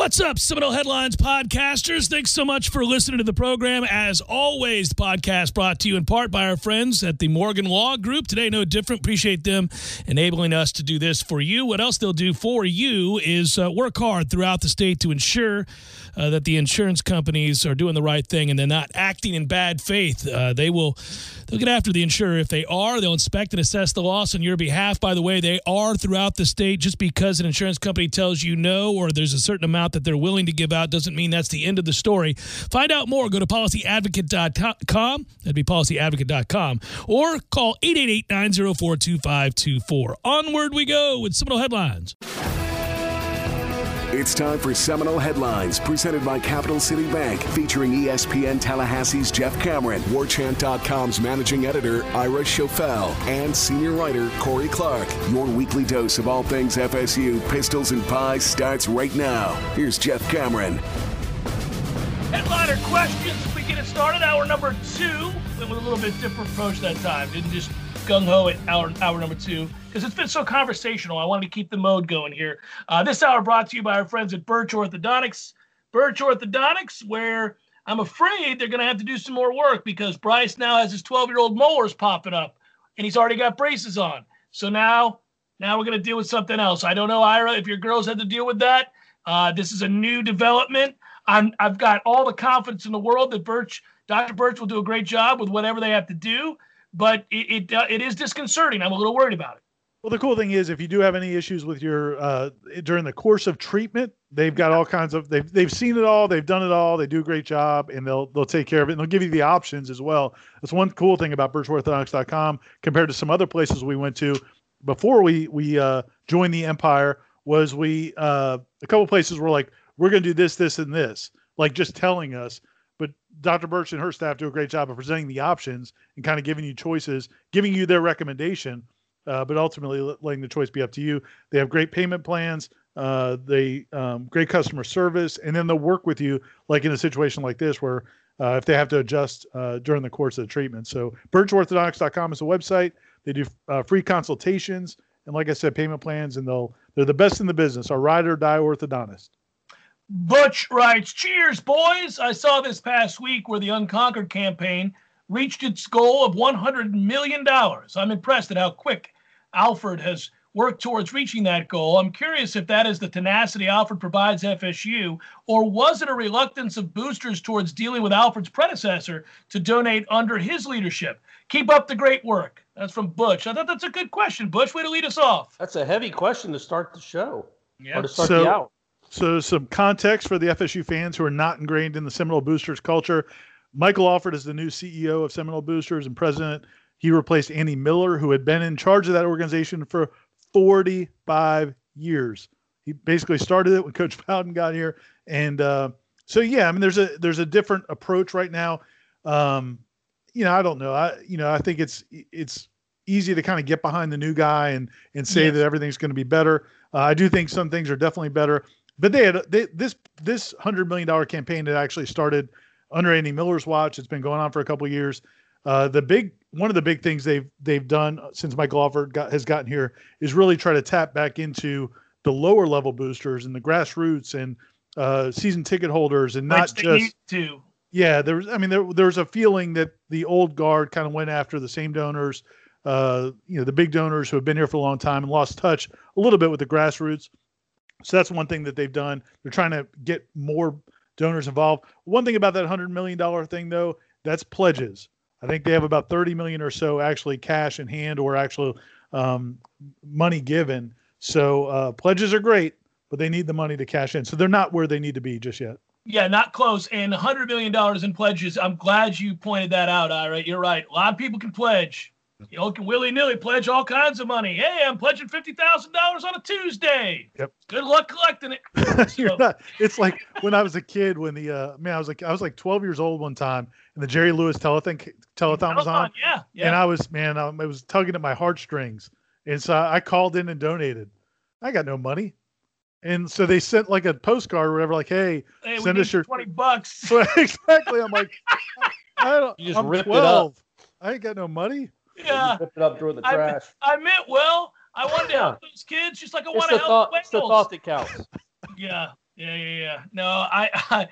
What's up, Seminole Headlines podcasters? Thanks so much for listening to the program. As always, the podcast brought to you in part by our friends at the Morgan Law Group. Today, no different. Appreciate them enabling us to do this for you. What else they'll do for you is uh, work hard throughout the state to ensure uh, that the insurance companies are doing the right thing and they're not acting in bad faith. Uh, they will they'll get after the insurer if they are. They'll inspect and assess the loss on your behalf. By the way, they are throughout the state. Just because an insurance company tells you no or there's a certain amount that they're willing to give out doesn't mean that's the end of the story. Find out more. Go to policyadvocate.com. That'd be policyadvocate.com or call 888 904 2524. Onward we go with Seminole Headlines. It's time for Seminole Headlines, presented by Capital City Bank, featuring ESPN Tallahassee's Jeff Cameron, WarChant.com's managing editor Ira Schoffel, and senior writer Corey Clark. Your weekly dose of all things FSU, pistols, and pies starts right now. Here's Jeff Cameron. Headliner questions. We get it started. Hour number two. Went with a little bit different approach that time. Didn't just gung ho at hour hour number two because it's been so conversational. I wanted to keep the mode going here. Uh, this hour brought to you by our friends at Birch Orthodontics. Birch Orthodontics, where I'm afraid they're going to have to do some more work because Bryce now has his 12 year old molars popping up and he's already got braces on. So now, now we're going to deal with something else. I don't know, Ira, if your girls had to deal with that. Uh, this is a new development. I'm, I've got all the confidence in the world that Birch, Dr. Birch will do a great job with whatever they have to do, but it, it, uh, it is disconcerting. I'm a little worried about it. Well, the cool thing is, if you do have any issues with your uh, during the course of treatment, they've got all kinds of they've they've seen it all, they've done it all, they do a great job, and they'll they'll take care of it, and they'll give you the options as well. That's one cool thing about BirchOrthodontics.com compared to some other places we went to before we we uh, joined the empire. Was we uh, a couple places were like we're going to do this, this, and this, like just telling us. But Dr. Birch and her staff do a great job of presenting the options and kind of giving you choices, giving you their recommendation uh, but ultimately letting the choice be up to you. They have great payment plans. Uh, they um, great customer service, and then they'll work with you like in a situation like this where uh, if they have to adjust uh, during the course of the treatment. So birchorthodontics.com is a website. They do uh, free consultations and like I said, payment plans, and they'll they're the best in the business. Our ride or die orthodontist. Butch writes, Cheers, boys. I saw this past week where the Unconquered campaign reached its goal of $100 million. I'm impressed at how quick Alford has worked towards reaching that goal. I'm curious if that is the tenacity Alford provides FSU, or was it a reluctance of boosters towards dealing with Alford's predecessor to donate under his leadership? Keep up the great work. That's from Butch. I thought that's a good question, Butch. Way to lead us off. That's a heavy question to start the show Yeah. or to start So- the hour. So, some context for the FSU fans who are not ingrained in the Seminole Boosters culture. Michael Alford is the new CEO of Seminole Boosters and president. He replaced Andy Miller, who had been in charge of that organization for 45 years. He basically started it when Coach Bowden got here, and uh, so yeah, I mean, there's a there's a different approach right now. Um, you know, I don't know. I you know, I think it's it's easy to kind of get behind the new guy and and say Yes. that everything's going to be better. Uh, I do think some things are definitely better, but they had they, this this hundred million dollar campaign that actually started under Andy Miller's watch. It's been going on for a couple of years. Uh, the big one of the big things they've they've done since Michael Alford got, has gotten here is really try to tap back into the lower level boosters and the grassroots and uh, season ticket holders and not just to. yeah, there was. I mean, there there was a feeling that the old guard kind of went after the same donors, uh, you know, the big donors who have been here for a long time and lost touch a little bit with the grassroots. So that's one thing that they've done. They're trying to get more donors involved. One thing about that hundred million dollar thing, though, that's pledges. I think they have about thirty million or so actually cash in hand or actual um, money given. So uh, pledges are great, but they need the money to cash in. So they're not where they need to be just yet. Yeah, not close. And $100 million in pledges. I'm glad you pointed that out, Ira. You're right. A lot of people can pledge. You know, can willy nilly pledge all kinds of money. Hey, I'm pledging $50,000 on a Tuesday. Yep. Good luck collecting it. You're So- not. It's like when I was a kid. When the uh, man, I was like, I was like 12 years old one time, and the Jerry Lewis telethon telethon was on, Yeah, yeah. and I was man, I, it was tugging at my heartstrings, and so I called in and donated. I got no money, and so they sent like a postcard or whatever, like, hey, hey, send need us your 20 bucks. So exactly, I'm like, I don't. You just I'm ripped it up. I ain't got no money. Yeah. It up, in the I, trash. I meant well. I wanted to help those kids just like I want to help thought. the It's the thought that counts. Yeah, yeah, yeah, yeah. No, I, I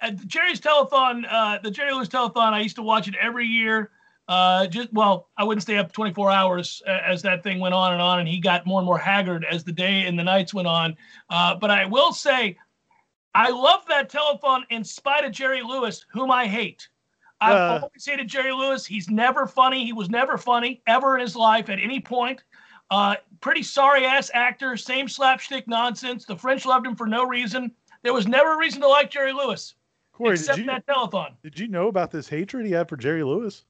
at Jerry's telethon, uh, the Jerry Lewis telethon, I used to watch it every year. Uh, just well, I wouldn't stay up 24 hours uh, as that thing went on and on, and he got more and more haggard as the day and the nights went on. Uh, but I will say, I love that telethon in spite of Jerry Lewis, whom I hate. I've Uh. always hated Jerry Lewis. He's never funny. He was never funny ever in his life at any point. Uh, pretty sorry ass actor, same slapstick nonsense. The French loved him for no reason. There was never a reason to like Jerry Lewis Corey, did except you that telethon. did you know about this hatred he had for Jerry Lewis?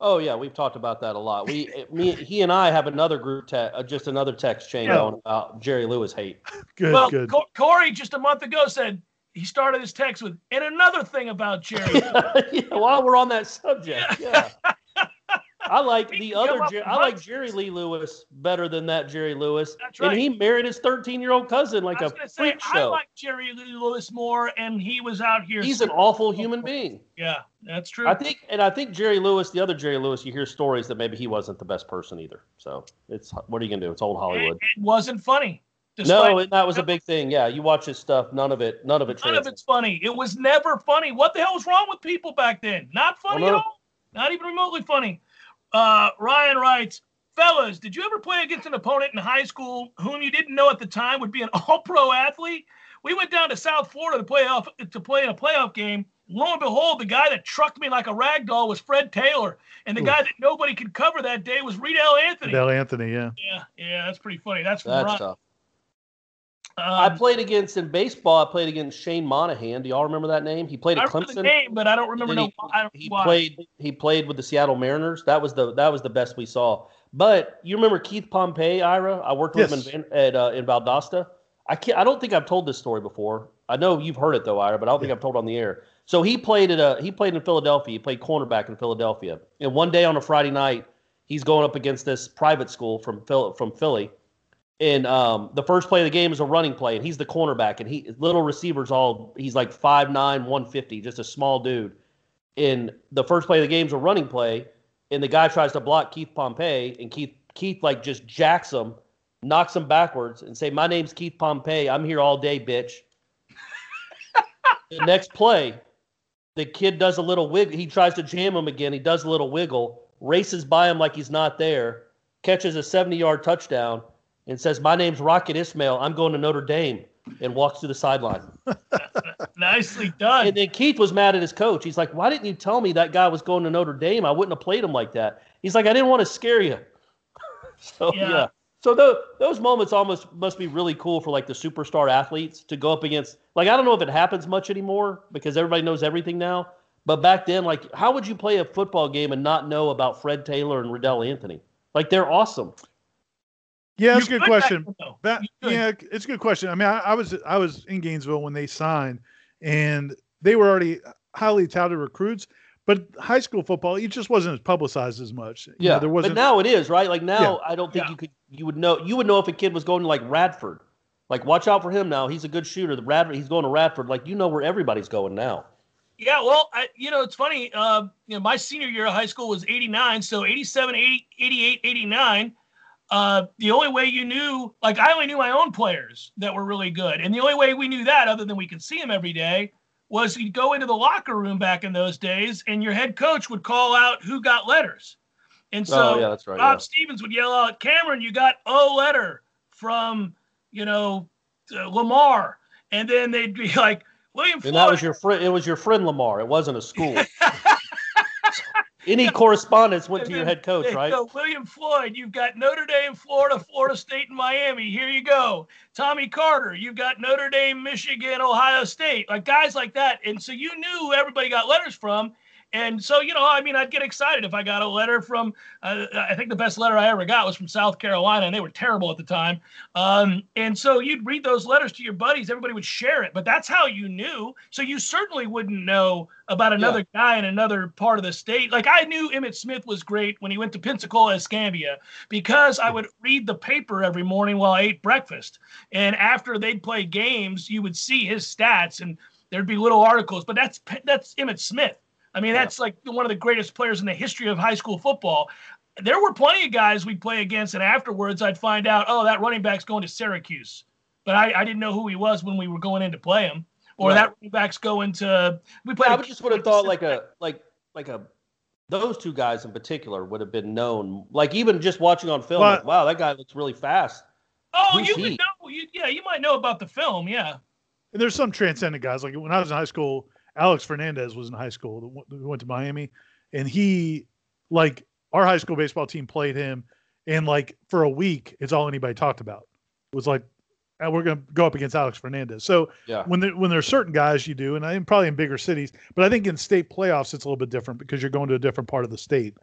Oh yeah, we've talked about that a lot. We, me, he and I have another group te- uh, just another text chain Yeah. going about Jerry Lewis hate. Good, well, good. Co- Corey just a month ago said he started his text with, and another thing about Jerry. yeah, while we're on that subject, yeah. I like the other. Jer- I like. Jerry Lee Lewis better than that Jerry Lewis. That's right. And he married his 13 year old cousin like I a gonna say freak I like Jerry Lee Lewis more, and he was out here. He's an awful human being. yeah, that's true. I think, and I think Jerry Lewis, the other Jerry Lewis, you hear stories that maybe he wasn't the best person either. So it's what are you gonna do? It's old it, Hollywood. it wasn't funny. No, and that was a big thing. Yeah, you watch his stuff. None of it. None of it. None of it's funny. It was never funny. What the hell was wrong with people back then? Not funny at all. Not even remotely funny. Uh, Ryan writes, fellas, did you ever play against an opponent in high school whom you didn't know at the time would be an all-pro athlete? We went down to South Florida to play off to play in a playoff game. Lo and behold, the guy that trucked me like a rag doll was Fred Taylor, and the Oof. guy that nobody could cover that day was Reidel Anthony. Del Anthony, yeah. Yeah, yeah, that's pretty funny. That's from That's Ryan. tough. I Um, played against in baseball. I played against Shane Monahan. Do y'all remember that name? He played I at the Clemson. name, but I don't remember Then no. I don't, he played he played with the Seattle Mariners. That was the that was the best we saw. But you remember Keith Pompey, Ira? I worked with Yes. him in, at uh, in Valdosta. I can't. I don't think I've told this story before. I know you've heard it though, Ira, but I don't think I've told it on the air. So he played at a he played in Philadelphia. He played cornerback in Philadelphia. And one day on a Friday night, he's going up against this private school from Phil, from Philly. And um, the first play of the game is a running play, and he's the cornerback, and he little receivers all he's like 5'9", 150, just a small dude. And the first play of the game is a running play, and the guy tries to block Keith Pompey, and Keith Keith like just jacks him, knocks him backwards, and say, "My name's Keith Pompey. I'm here all day, bitch." the next play, the kid does a little wiggle. He tries to jam him again. He does a little wiggle, races by him like he's not there, catches a 70-yard touchdown, and says, "My name's Rocket Ismail. I'm going to Notre Dame," and walks to the sideline. Nicely done. And then Keith was mad at his coach. He's like, "Why didn't you tell me that guy was going to Notre Dame? I wouldn't have played him like that." He's like, "I didn't want to scare you." so Yeah. yeah. So tho- those moments almost must be really cool for like the superstar athletes to go up against. Like I don't know if it happens much anymore because everybody knows everything now. But back then, like, how would you play a football game and not know about Fred Taylor and Reidel Anthony? Like they're awesome. Yeah, that's a good question. back them, though. That, yeah, it's a good question. I mean, I, I was I was in Gainesville when they signed, and they were already highly touted recruits. But high school football, it just wasn't as publicized as much. You know, Yeah, there wasn't. But now it is right. Like now, I don't think Yeah. you could. You would know. You would know if a kid was going to like Radford. Like, watch out for him now. He's a good shooter. The Radford. He's going to Radford. Like, you know where everybody's going now. Yeah, well, I, you know, it's funny. Uh, you know, my senior year of high school was 89, so 87, 80, 88, 89. Uh, the only way you knew, like, I only knew my own players that were really good. And the only way we knew that, other than we could see them every day, was you'd go into the locker room back in those days and your head coach would call out who got letters. And so oh yeah, that's right. Bob yeah. Stevens would yell out, Cameron, you got O letter from, you know, uh, Lamar, and then they'd be like William Floyd. And that was your friend. It was your friend Lamar. It wasn't a school. Any correspondence went to your head coach, right? go, William Floyd, you've got Notre Dame, Florida, Florida State, and Miami. Here you go. Tommy Carter, you've got Notre Dame, Michigan, Ohio State, like guys like that. And so you knew everybody got letters from. And so, you know, I mean, I'd get excited if I got a letter from, uh, I think the best letter I ever got was from South Carolina, and they were terrible at the time. Um, and so you'd read those letters to your buddies, everybody would share it, but that's how you knew. So you certainly wouldn't know about another guy in another part of the state. Like I knew Emmitt Smith was great when he went to Pensacola, Escambia, because I would read the paper every morning while I ate breakfast. And after they'd play games, you would see his stats and there'd be little articles, but that's that's Emmitt Smith. I mean, that's like one of the greatest players in the history of high school football. There were plenty of guys we'd play against, and afterwards I'd find out, oh, that running back's going to Syracuse. But I, I didn't know who he was when we were going in to play him. Or Right. that running back's going to we played. I a- would just would have thought like a like like a those two guys in particular would have been known. Like even just watching on film, like, wow, that guy looks really fast. Oh, Who's you he? would know. You, yeah, you might know about the film. Yeah. And there's some transcendent guys. Like when I was in high school, Alex Fernandez was in high school. that went- who went to Miami, and he, like, our high school baseball team played him, and like for a week, it's all anybody talked about. It was like, "Ah, we're going to go up against Alex Fernandez. So Yeah. when there, when there's certain guys you do, and I'm probably in bigger cities, but I think in state playoffs it's a little bit different because you're going to a different part of the state.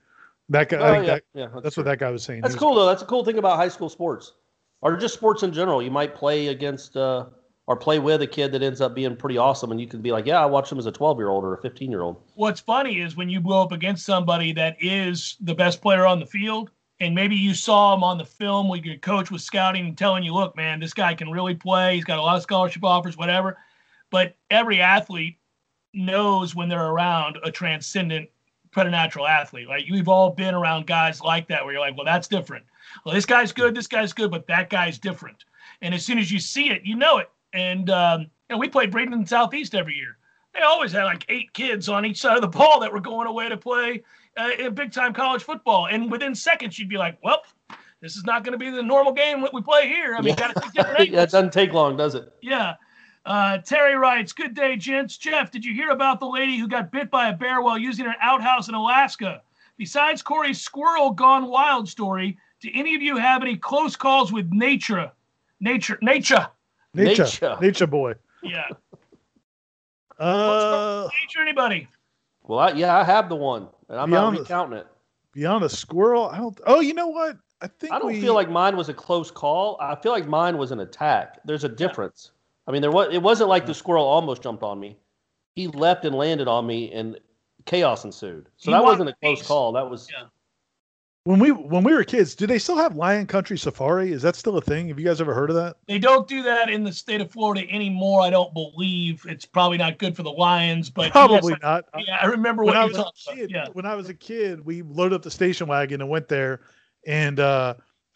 That guy, I Oh, think yeah, that, yeah, that's, what that guy was saying. That's was- cool though. That's a cool thing about high school sports, or just sports in general. You might play against uh, or play with a kid that ends up being pretty awesome, and you can be like, yeah, I watched him as a 12 year old or a 15 year old. What's funny is when you go up against somebody that is the best player on the field, and maybe you saw him on the film when your coach was scouting and telling you, look, man, this guy can really play. He's got a lot of scholarship offers, whatever. But every athlete knows when they're around a transcendent preternatural athlete. Like we've all been around guys like that where you're like, well, that's different. Well, this guy's good, this guy's good, but that guy's different. And as soon as you see it, you know it. And um, know, we played Bradenton Southeast every year. They always had like eight kids on each side of the ball that were going away to play uh, in big time college football. And within seconds, you'd be like, well, this is not going to be the normal game that we play here. I mean, got to take different yeah, it doesn't take long, does it? Yeah. Uh, Terry writes, Good day, gents. Jeff, did you hear about the lady who got bit by a bear while using an outhouse in Alaska? Besides Corey's squirrel gone wild story, do any of you have any close calls with nature? Nature, nature. Nature, Nature. nature boy. Yeah. Uh, nature, anybody? Well, I, yeah, I have the one, and I'm Be not honest. recounting it. beyond a squirrel, I don't. Oh, you know what? I think I don't we, feel like mine was a close call. I feel like mine was an attack. There's a difference. I mean, there was. It wasn't like the squirrel almost jumped on me. He leapt and landed on me, and chaos ensued. So He that wasn't a close pace. call. That was. Yeah. When we when we were kids. Do they still have Lion Country Safari? Is that still a thing? Have you guys ever heard of that? They don't do that in the state of Florida anymore. I don't believe it's probably not good for the Lions, but Probably yes, not. I, yeah, I remember when what I you're was a kid, about. Yeah. when I was a kid, we loaded up the station wagon and went there. And uh,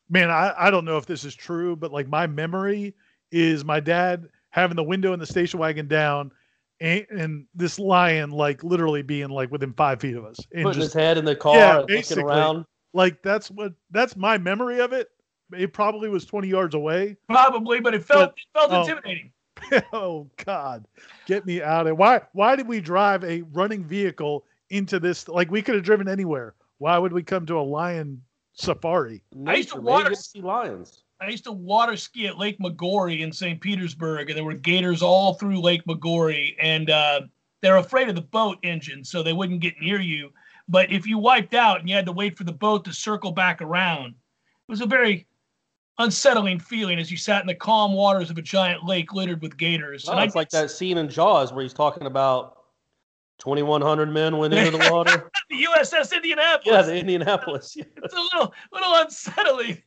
man, I, I don't know if this is true, but like my memory is my dad having the window in the station wagon down, and, and this lion like literally being like within five feet of us, and Putting his just head in the car, Yeah, and looking around. Like that's what that's my memory of it. It probably was twenty yards away. Probably, but it felt it felt oh. intimidating. oh God, get me out of why why did we drive a running vehicle into this? Like we could have driven anywhere. Why would we come to a lion safari? I used to water- You see lions. I used to water ski at Lake Maggiore in St. Petersburg, and there were gators all through Lake Maggiore, and uh, they're afraid of the boat engine, so they wouldn't get near you. But if you wiped out and you had to wait for the boat to circle back around, it was a very unsettling feeling as you sat in the calm waters of a giant lake littered with gators. And I it's like that scene in Jaws where he's talking about 2,100 men went into the water. the USS Indianapolis. yeah, the Indianapolis. Yeah. It's a little, little unsettling.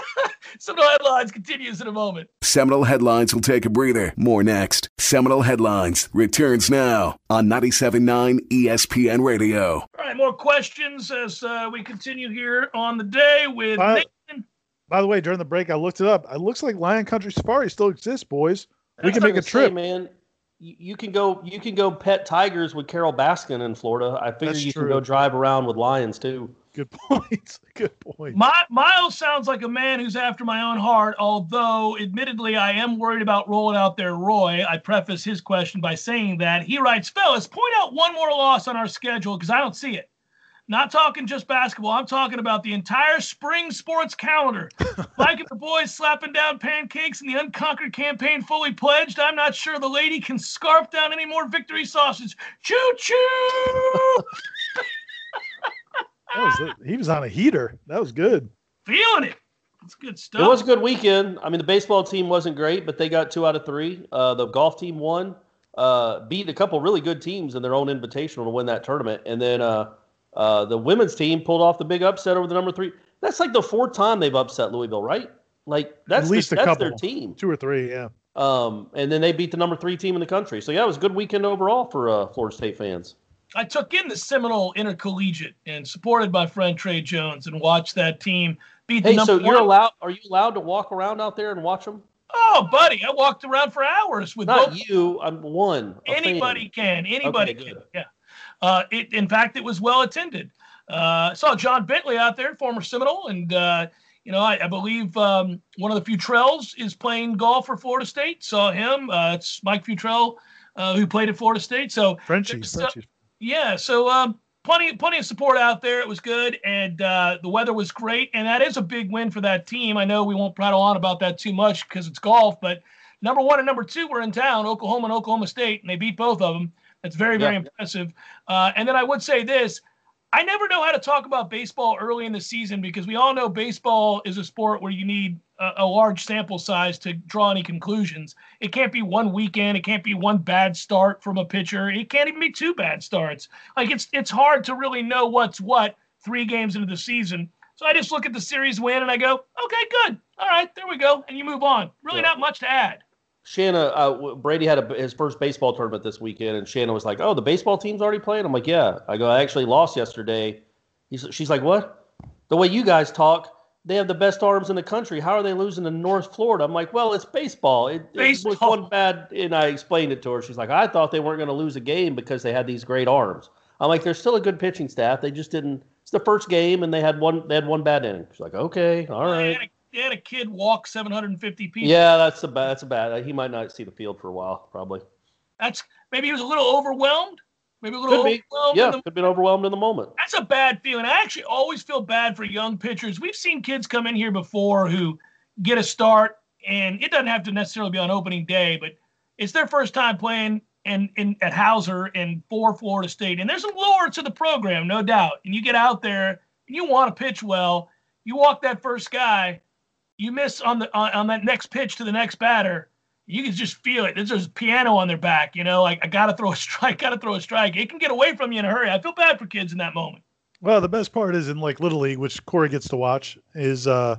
Some headlines continues in a moment. Seminole Headlines will take a breather. More next. Seminole Headlines returns now on 97.9 ESPN Radio. All right, more questions as uh, we continue here on the day with Uh, Nathan. By the way, during the break, I looked it up. It looks like Lion Country Safari still exists, boys. We That's can make a trip. saying, man. You you can go. You can go pet tigers with Carole Baskin in Florida. I figure That's you true. can go drive around with lions too. Good point. Good point. My, Miles sounds like a man who's after my own heart, although admittedly I am worried about rolling out there Roy. I preface his question by saying that. He writes, fellas, point out one more loss on our schedule because I don't see it. Not talking just basketball. I'm talking about the entire spring sports calendar. Mike and the boys slapping down pancakes and the unconquered campaign fully pledged. I'm not sure the lady can scarf down any more victory sausage. Choo choo! That was it. He was on a heater. That was good. Feeling it. It's good stuff. It was a good weekend. I mean, the baseball team wasn't great, but they got two out of three. Uh, the golf team won, uh, beat a couple really good teams in their own invitational to win that tournament. And then uh, uh, the women's team pulled off the big upset over the number three. That's like the fourth time they've upset Louisville, right? Like that's At least the, a that's couple. their team. Two or three, yeah. Um, and then they beat the number three team in the country. So yeah, it was a good weekend overall for uh, Florida State fans. I took in the Seminole Intercollegiate and supported my friend Trey Jones and watched that team beat the Hey, number so you're one. allowed? Are you allowed to walk around out there and watch them? Oh, buddy, I walked around for hours with Not both. you. I'm one. a fan. Anybody can. Anybody Okay, can. Yeah. Uh, it, in fact, it was well attended. Uh, I saw John Bentley out there, former Seminole, and uh, you know I, I believe um, one of the Futrells is playing golf for Florida State. Saw him. Uh, it's Mike Futrell uh, who played at Florida State. So Frenchies. So- yeah, so um, plenty plenty of support out there. It was good, and uh, the weather was great, and that is a big win for that team. I know we won't prattle on about that too much because it's golf, but number one and number two were in town, Oklahoma and Oklahoma State, and they beat both of them. That's very very Yeah. impressive. Uh, and then I would say this. I never know how to talk about baseball early in the season because we all know baseball is a sport where you need a, a large sample size to draw any conclusions. It can't be one weekend. It can't be one bad start from a pitcher. It can't even be two bad starts. Like it's it's hard to really know what's what three games into the season. So I just look at the series win and I go, okay, good, all right, there we go, and you move on. Really, Yeah. not much to add. Shanna, uh, Brady had a, his first baseball tournament this weekend, and Shanna was like, "Oh, the baseball team's already playing." I'm like, "Yeah." I go, "I actually lost yesterday." He's, she's like, "What?" The way you guys talk, they have the best arms in the country. How are they losing to North Florida? I'm like, "Well, it's baseball. It, it was Baseball. one bad." And I explained it to her. She's like, "I thought they weren't going to lose a game because they had these great arms." I'm like, "There's still a good pitching staff. They just didn't." It's the first game, and they had one. They had one bad inning. She's like, "Okay, all right." They right." They had a kid walk 750 people. Yeah, that's a bad. That's a bad. He might not see the field for a while, probably. That's maybe he was a little overwhelmed. Maybe a little Could be. overwhelmed. Yeah, in the- could have been overwhelmed in the moment. that's a bad feeling. I actually always feel bad for young pitchers. We've seen kids come in here before who get a start, and it doesn't have to necessarily be on opening day, but it's their first time playing in, in at Howser and for Florida State. And there's a lure to the program, no doubt. And you get out there and you want to pitch well. You walk that first guy, you miss on the on, on that next pitch to the next batter. You can just feel it. There's just piano on their back, you know, like I gotta throw a strike, gotta throw a strike. It can get away from you in a hurry. I feel bad for kids in that moment. Well, the best part is in like Little League, which Corey gets to watch, is uh,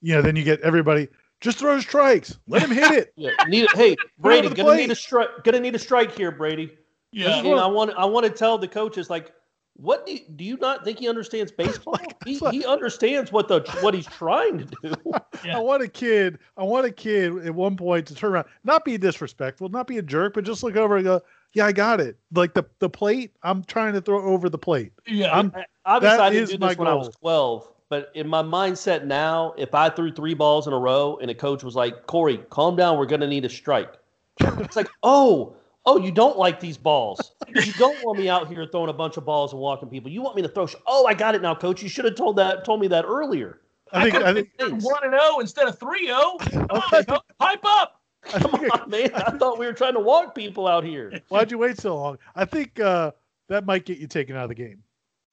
you know, then you get everybody just throw strikes, let him hit it. Yeah, need hey Brady, gonna plate. need a strike. Gonna need a strike here, Brady. Yeah. And I want I want to tell the coaches like, what do you, do you not think he understands baseball? he, what- he understands what the what he's trying to do. Yeah. I want a kid. I want a kid at one point to turn around, not be disrespectful, not be a jerk, but just look over and go, "Yeah, I got it." Like the the plate, I'm trying to throw over the plate. Yeah. I'm Obviously, That I didn't is do this when I was 12, but in my mindset now, if I threw three balls in a row and a coach was like, Corey, calm down, we're going to need a strike. It's like, oh, oh, you don't like these balls. You don't want me out here throwing a bunch of balls and walking people. You want me to throw. Sh- oh, I got it now, coach. You should have told that, told me that earlier. I think I think one and zero instead of three zero. Come pipe up. Come on, man. I thought we were trying to walk people out here. why'd you wait so long? I think uh, that might get you taken out of the game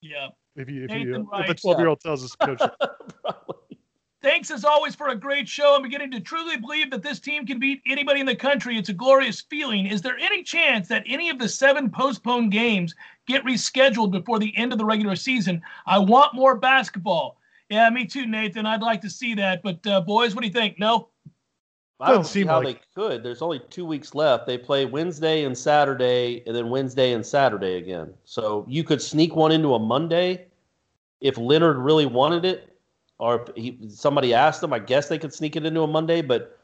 Yeah. if you if Nathan you if a twelve year old tells us coach. Thanks as always for a great show. I'm beginning to truly believe that this team can beat anybody in the country. It's a glorious feeling. Is there any chance that any of the seven postponed games get rescheduled before the end of the regular season? I want more basketball. Yeah, me too, Nathan. I'd like to see that. But uh, boys, what do you think? No. I don't see how like- they could. There's only two weeks left. They play Wednesday and Saturday, and then Wednesday and Saturday again. So you could sneak one into a Monday if Leonard really wanted it, or he, somebody asked him. I guess they could sneak it into a Monday, but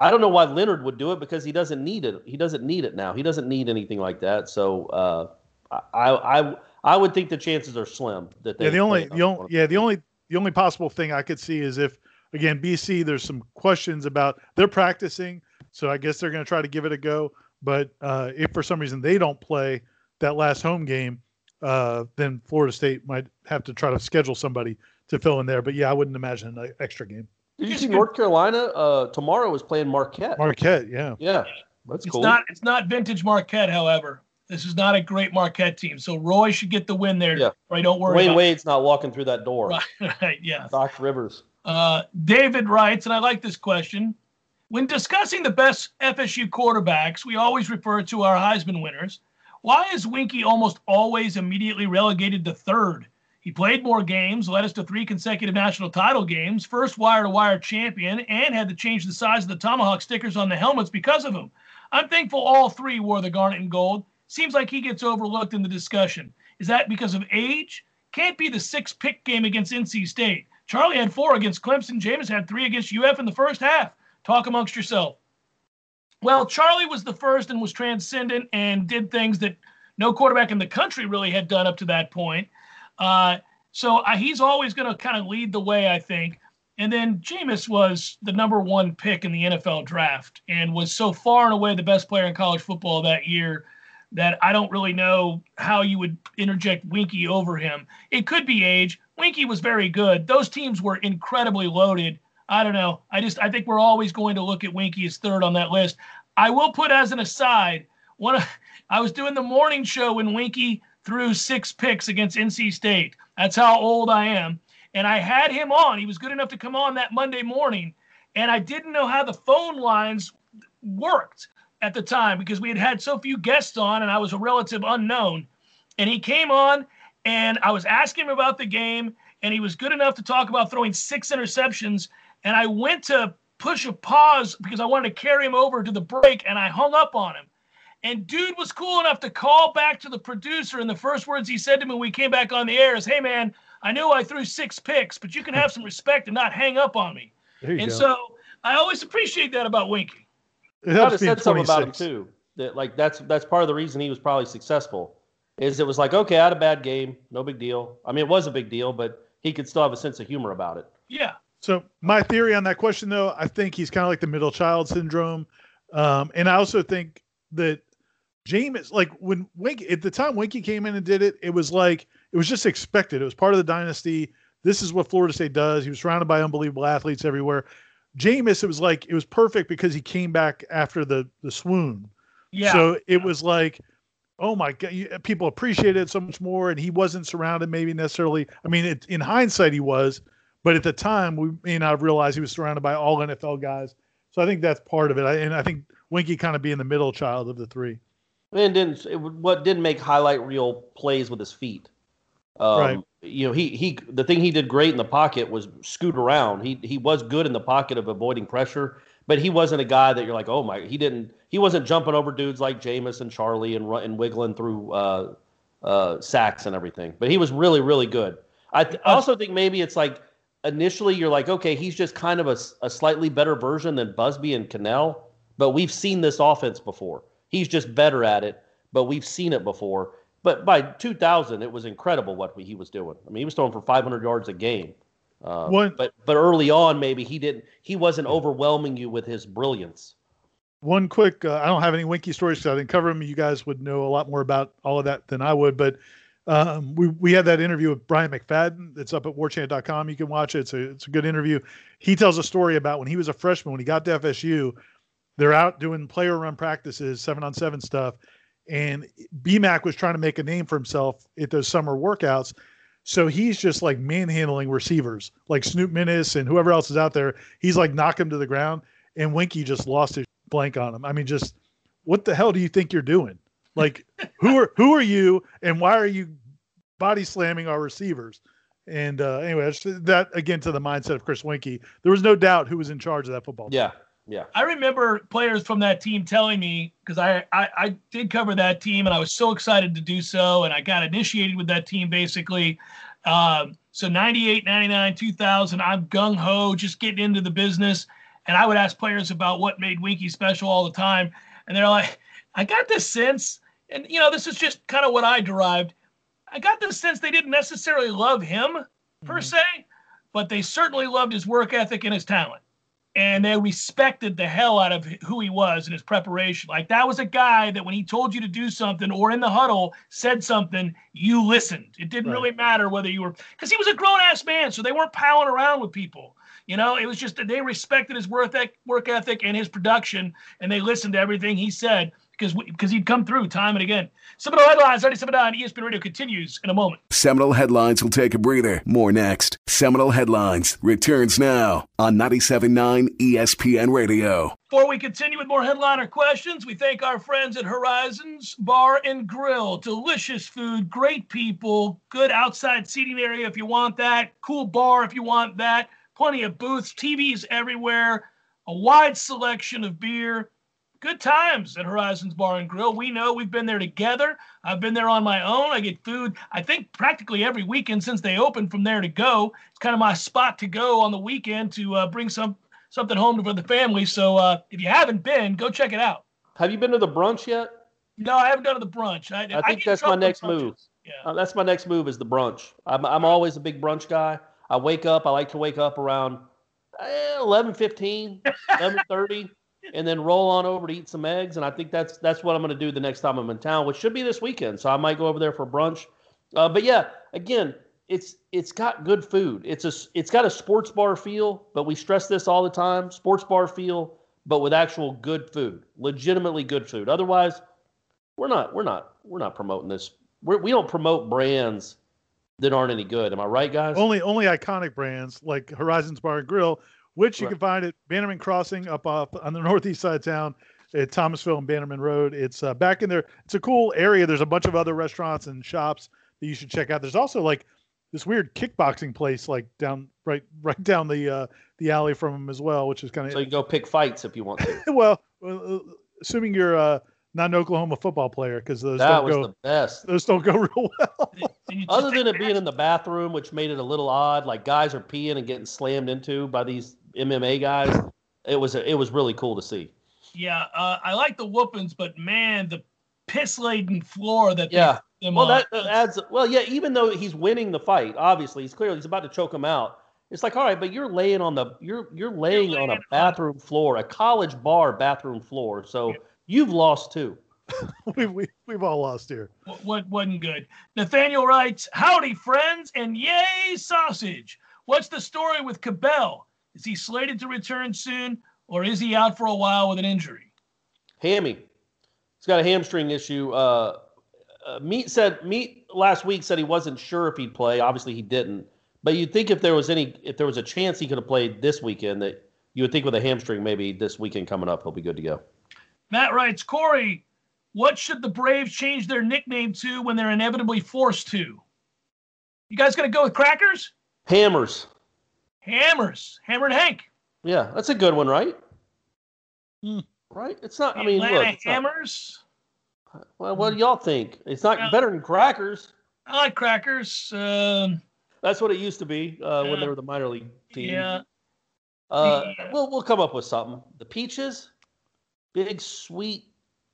I don't know why Leonard would do it because he doesn't need it. He doesn't need it now. He doesn't need anything like that. So uh, I, I I would think the chances are slim that they. yeah, the only the only yeah the only the only possible thing I could see is if again BC there's some questions about they're practicing, so I guess they're going to try to give it a go. But uh, if for some reason they don't play that last home game, uh, then Florida State might have to try to schedule somebody to fill in there. But yeah, I wouldn't imagine an extra game. Did you see North Carolina uh, tomorrow is playing Marquette? Marquette, yeah, yeah, that's It's cool. not it's not vintage Marquette, however. This is not a great Marquette team. So Roy should get the win there. Yeah. Right. Don't worry. Wayne about Wade's not walking through that door. Right, right, yeah. Doc Rivers. Uh, David writes, and I like this question. When discussing the best FSU quarterbacks, we always refer to our Heisman winners. Why is Weinke almost always immediately relegated to third? He played more games, led us to three consecutive national title games, first wire to wire champion, and had to change the size of the tomahawk stickers on the helmets because of him. I'm thankful all three wore the garnet and gold. Seems like he gets overlooked in the discussion. Is that because of age? Can't be the six pick game against NC State. Charlie had four against Clemson. Jameis had three against UF in the first half. Talk amongst yourself. Well, Charlie was the first and was transcendent and did things that no quarterback in the country really had done up to that point. Uh, so uh, he's always going to kind of lead the way, I think. And then Jameis was the number one pick in the NFL draft and was so far and away the best player in college football that year that I don't really know how you would interject Weinke over him. It could be age. Weinke was very good. Those teams were incredibly loaded. I don't know. I just I think we're always going to look at Weinke as third on that list. I will put as an aside, one I was doing the morning show when Weinke threw six picks against NC State. That's how old I am. And I had him on. He was good enough to come on that Monday morning. And I didn't know how the phone lines worked at the time because we had had so few guests on and I was a relative unknown. And he came on and I was asking him about the game and he was good enough to talk about throwing six interceptions. And I went to push a pause because I wanted to carry him over to the break and I hung up on him. And dude was cool enough to call back to the producer. And the first words he said to me when we came back on the air is, Hey, man, I know I threw six picks, but you can have some respect and not hang up on me. There you and go. so I always appreciate that about Weinke. It Kind helps of being said something about him too. That like that's that's part of the reason he was probably successful. Is it was like okay, I had a bad game, no big deal. I mean, it was a big deal, but he could still have a sense of humor about it. Yeah. So my theory on that question, though, I think he's kind of like the middle child syndrome, um, and I also think that Jameis, like when Weinke at the time Weinke came in and did it, it was like it was just expected. It was part of the dynasty. This is what Florida State does. He was surrounded by unbelievable athletes everywhere. Jameis, it was like it was perfect because he came back after the the swoon. Yeah. So it was like, oh my god, you, people appreciated it so much more, and he wasn't surrounded maybe necessarily. I mean, it, in hindsight, he was, but at the time, we may not have realized he was surrounded by all NFL guys. So I think that's part of it. I, and I think Weinke kind of being the middle child of the three. And didn't it, what didn't make highlight reel plays with his feet. Um, Right. You know, he he the thing he did great in the pocket was scoot around. He he was good in the pocket of avoiding pressure, but he wasn't a guy that you're like, oh my, he didn't he wasn't jumping over dudes like Jameis and Charlie and and wiggling through uh, uh, sacks and everything. But he was really really good. I th- I also think maybe it's like initially you're like, okay, he's just kind of a, a slightly better version than Busby and Kanell, but we've seen this offense before. He's just better at it, but we've seen it before. But by 2000, it was incredible what he was doing. I mean, he was throwing for 500 yards a game. Uh, One- but but early on, maybe he didn't. He wasn't overwhelming you with his brilliance. One quick, uh, I don't have any Weinke stories because I didn't cover them. You guys would know a lot more about all of that than I would. But um, we we had that interview with Brian McFadden. It's up at warchant.com. You can watch it. It's a it's a good interview. He tells a story about when he was a freshman when he got to FSU. They're out doing player run practices, seven on seven stuff, and BMAC was trying to make a name for himself at those summer workouts. So he's just like manhandling receivers, like Snoop Minnis and whoever else is out there. He's like knocking him to the ground, and Weinke just lost his blank on him. I mean, just what the hell do you think you're doing? Like, who are who are you, and why are you body slamming our receivers? And uh, anyway, that again to the mindset of Chris Weinke. There was no doubt who was in charge of that football. Yeah, yeah. I remember players from that team telling me because I, I I did cover that team and I was so excited to do so and I got initiated with that team basically. Um, so 98, 99, 2000, I'm gung ho, just getting into the business. And I would ask players about what made Weinke special all the time. And they're like, I got this sense, and you know, this is just kind of what I derived. I got this sense they didn't necessarily love him per Mm-hmm. se, but they certainly loved his work ethic and his talent. And they respected the hell out of who he was and his preparation. Like that was a guy that when he told you to do something or in the huddle said something, you listened. It didn't Right. really matter whether you were because he was a grown ass man, so they weren't palling around with people. You know, it was just that they respected his work ethic, work ethic and his production, and they listened to everything he said because because he'd come through time and again. Seminole headlines, 97.9 ESPN Radio continues in a moment. Seminole Headlines will take a breather. More next. Seminole Headlines returns now on 97.9 ESPN Radio. Before we continue with more headliner questions, we thank our friends at Horizons Bar and Grill. Delicious food, great people, good outside seating area if you want that, cool bar if you want that, plenty of booths, TVs everywhere, a wide selection of beer. Good times at Horizons Bar and Grill. We know we've been there together. I've been there on my own. I get food, I think, practically every weekend since they opened from there to go. It's kind of my spot to go on the weekend to uh, bring some something home for the family. So uh, if you haven't been, go check it out. Have you been to the brunch yet? No, I haven't done the brunch. I, I think in that's my next move. Yeah. Uh, that's my next move is the brunch. I'm, I'm always a big brunch guy. I wake up. I like to wake up around eh, 11, 15, 11, 30, and then roll on over to eat some eggs. And I think that's that's what I'm going to do the next time I'm in town, which should be this weekend. So I might go over there for brunch. Uh, but yeah, again, it's it's got good food. It's a it's got a sports bar feel, but we stress this all the time: sports bar feel, but with actual good food, legitimately good food. Otherwise, we're not we're not we're not promoting this. We're, we don't promote brands that aren't any good. Am I right, guys? Only only iconic brands like Horizons Bar and Grill, which you Right. can find at Bannerman Crossing up up on the northeast side of town at Thomasville and Bannerman Road. It's uh, back in there. It's a cool area. There's a bunch of other restaurants and shops that you should check out. There's also like this weird kickboxing place like down right right down the uh, the alley from them as well, which is kind of so you can go pick fights if you want to. well, uh, assuming you're uh, not an Oklahoma football player because those that don't was go the best. those don't go real well. And you just Other than it being in the bathroom, which made it a little odd, like guys are peeing and getting slammed into by these MMA guys. It was it was really cool to see. Yeah, uh, I like the whoopings, but man, the piss laden floor that Yeah. put Well, on. that, that adds. Well, yeah. Even though he's winning the fight, obviously he's clearly he's about to choke him out. It's like, all right, but you're laying on the you're you're laying on a laying on- bathroom floor, a college bar bathroom floor. So you've lost too. we, we we've all lost here. what, what wasn't good. Nathaniel writes, "Howdy, friends, and yay, sausage! What's the story with Cabell? Is he slated to return soon, or is he out for a while with an injury?" Hammy, he's got a hamstring issue. Uh, uh, Meat said Meat last week said he wasn't sure if he'd play. Obviously, he didn't. But you'd think if there was any, if there was a chance he could have played this weekend, that you would think with a hamstring, maybe this weekend coming up, he'll be good to go. Matt writes, "Corey, what should the Braves change their nickname to when they're inevitably forced to?" You guys gonna go with Crackers? Hammers, Hammers, Hammer and Hank. yeah, that's a good one, right? Hmm. Right? It's not. I mean, Atlanta look. it's not- Hammers. well, what do y'all think? It's not Well- better than crackers. I like Crackers. Um, That's what it used to be uh, when Yeah. they were the minor league team. yeah, Uh, Yeah. we'll we'll come up with something. The peaches, big sweet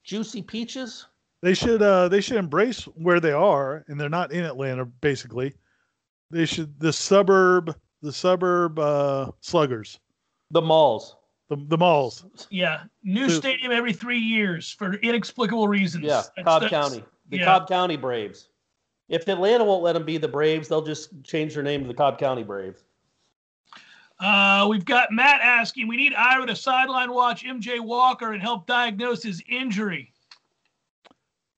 juicy peaches. They should uh they should embrace where they are, and they're not in Atlanta. Basically, they should the suburb the suburb uh sluggers The malls. the the malls. yeah. New Who- stadium every three years for inexplicable reasons. Yeah, That's- Cobb that's- County. The yeah. Cobb County Braves. If Atlanta won't let them be the Braves, they'll just change their name to the Cobb County Braves. Uh, we've got Matt asking, we need Ira to sideline watch MJ Walker and help diagnose his injury.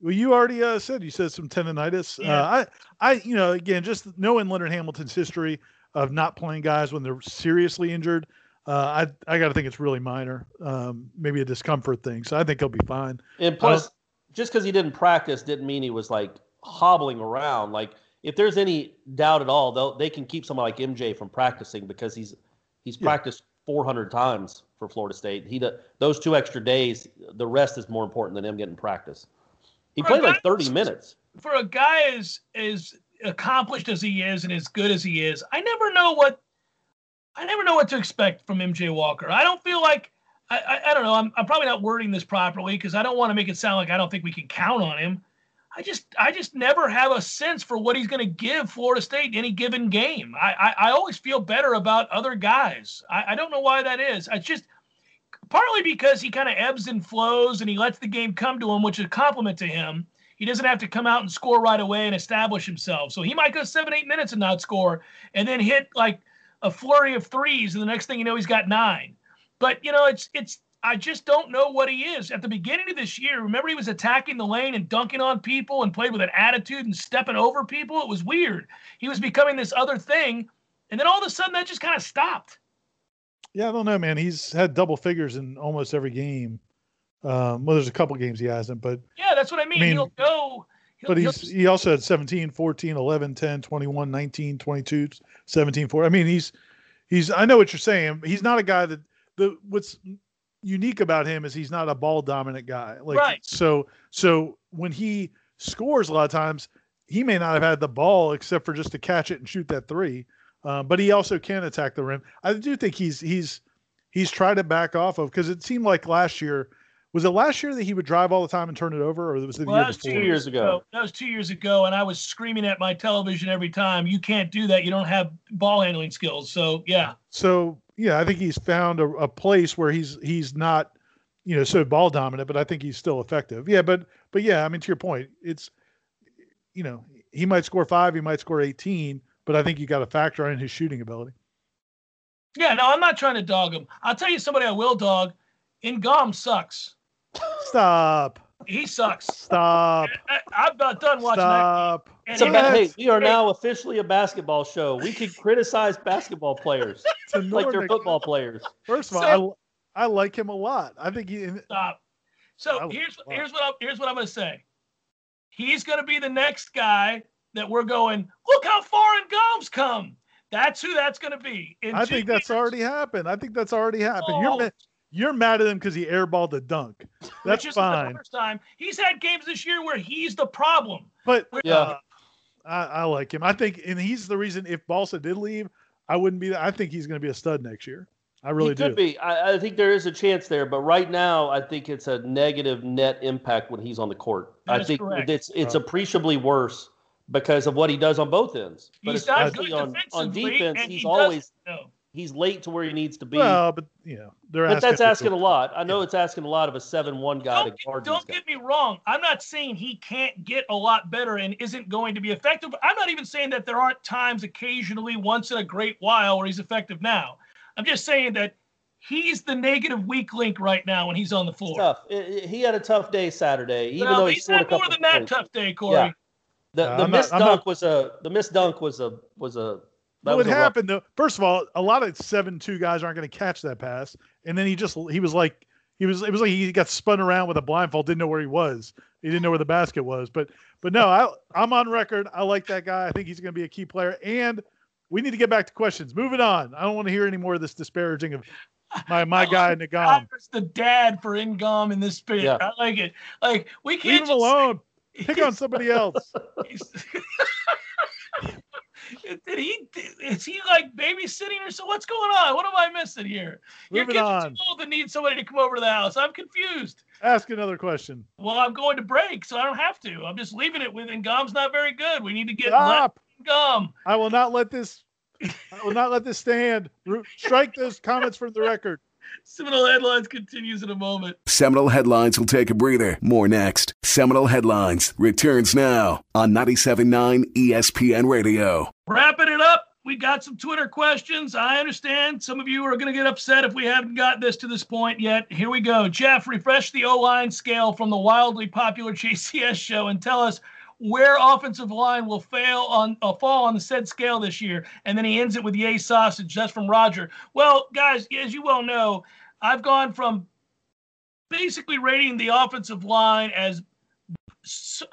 Well, you already uh, said you said some tendonitis. Yeah. Uh, I I you know again just knowing Leonard Hamilton's history of not playing guys when they're seriously injured. Uh, I I got to think it's really minor, um, maybe a discomfort thing. So I think he'll be fine. And plus, just because he didn't practice didn't mean he was like hobbling around. Like if there's any doubt at all, they'll they can keep someone like MJ from practicing because he's he's Yeah. practiced 400 times for Florida State. He do- those two extra days, the rest is more important than him getting practice. He For played a like 30 minutes. For a guy as as accomplished as he is and as good as he is, I never know what I never know what to expect from MJ Walker. I don't feel like I, I, I don't know. I'm, I'm probably not wording this properly because I don't want to make it sound like I don't think we can count on him. I just I just never have a sense for what he's going to give Florida State in any given game. I, I, I always feel better about other guys. I, I don't know why that is. I just partly because he kind of ebbs and flows and he lets the game come to him, which is a compliment to him. He doesn't have to come out and score right away and establish himself. So he might go seven, eight minutes and not score, and then hit like a flurry of threes, and the next thing you know, he's got nine. But you know, it's it's I just don't know what he is. At the beginning of this year, remember he was attacking the lane and dunking on people and played with an attitude and stepping over people. It was weird. He was becoming this other thing, and then all of a sudden that just kind of stopped. Yeah, I don't know, man. He's had double figures in almost every game. Um, well, there's a couple games he hasn't, but yeah, that's what I mean. I mean he'll go. He'll, but he's he also had 17, 14, 11, 10, 21, 19, 22, 17, 4. I mean, he's he's I know what you're saying. He's not a guy that the what's unique about him is he's not a ball dominant guy. Like right. so so when he scores a lot of times, he may not have had the ball except for just to catch it and shoot that three. Um, but he also can attack the rim. I do think he's he's he's tried to back off of because it seemed like last year was it last year that he would drive all the time and turn it over, or was it the well, year that was before? Two years ago. That was two years ago, and I was screaming at my television every time, "You can't do that. You don't have ball handling skills." So yeah. So yeah, I think he's found a, a place where he's he's not, you know, so ball dominant, but I think he's still effective. Yeah, but but yeah, I mean to your point, it's, you know, he might score five, he might score eighteen, but I think you got to factor in his shooting ability. Yeah, no, I'm not trying to dog him. I'll tell you somebody I will dog. Ngom sucks. Stop. He sucks. Stop. I, I'm not done watching Stop. that. It's a And ba- hey, we are now officially a basketball show. We can criticize basketball players To like they're football players. First of So- all, I, I like him a lot. I think he. Stop. So here's wow. here's what I'm, here's what I'm going to say. He's going to be the next guy that we're going. Look how far Ngom's come. That's who that's going to be. In I two think that's years, already happened. I think that's already happened. You're Oh. ma- you're mad at him because he airballed the dunk. That's which fine. The first time he's had games this year where he's the problem. But Where- Yeah. uh, I, I like him. I think, and he's the reason. If Balsa did leave, I wouldn't be. I think he's going to be a stud next year. I really he do. could be. I, I think there is a chance there, but right now, I think it's a negative net impact when he's on the court. That I think correct. it's it's Right. appreciably worse because of what he does on both ends. But He's not especially good on, on defense, he's he always doesn't- no. He's late to where he needs to be. Well, but you know, they're but that's asking a lot. I know it's asking a lot of a seven-one guy Don't, to guard don't these guys. get me wrong. I'm not saying he can't get a lot better and isn't going to be effective. I'm not even saying that there aren't times occasionally, once in a great while, where he's effective now. I'm just saying that he's the negative weak link right now when he's on the floor. Tough. I- I- he had a tough day Saturday, even Well, though he he's scored had more than that points. tough day, Corey. Yeah. The Yeah, the I'm not- missed dunk not- was a the missed dunk was a was a that What was a rough- happened though? First of all, a lot of seven-two guys aren't going to catch that pass, and then he just he was like he was it was like he got spun around with a blindfold, didn't know where he was. He didn't know where the basket was. But but no, I I'm on record. I like that guy. I think he's going to be a key player. And we need to get back to questions. Moving on. I don't want to hear any more of this disparaging of my my guy Ngom. I was the dad for Ngom in this bit. Yeah. I like it. Like we can't leave him just alone. Pick on somebody else. Did he? Is he like babysitting or so? What's going on? What am I missing here? Your Moving kids are on. too old to need somebody to come over to the house. I'm confused. Ask another question. Well, I'm going to break, so I don't have to. I'm just leaving it with And gum's not very good. We need to get Stop. Ngom. I will not let this. I will not let this stand. Strike those comments from the record. Seminole headlines continues in a moment. Seminole Headlines will take a breather. More next. Seminole Headlines returns now on 97.9 ESPN Radio. Wrapping it up. We got some Twitter questions. I understand some of you are going to get upset if we haven't got this to this point yet. Here we go. Jeff, refresh the O line scale from the wildly popular JCS show and tell us where offensive line will fail on uh, fall on the said scale this year. And then he ends it with yay sausage. That's from Roger. Well, guys, as you well know, I've gone from basically rating the offensive line as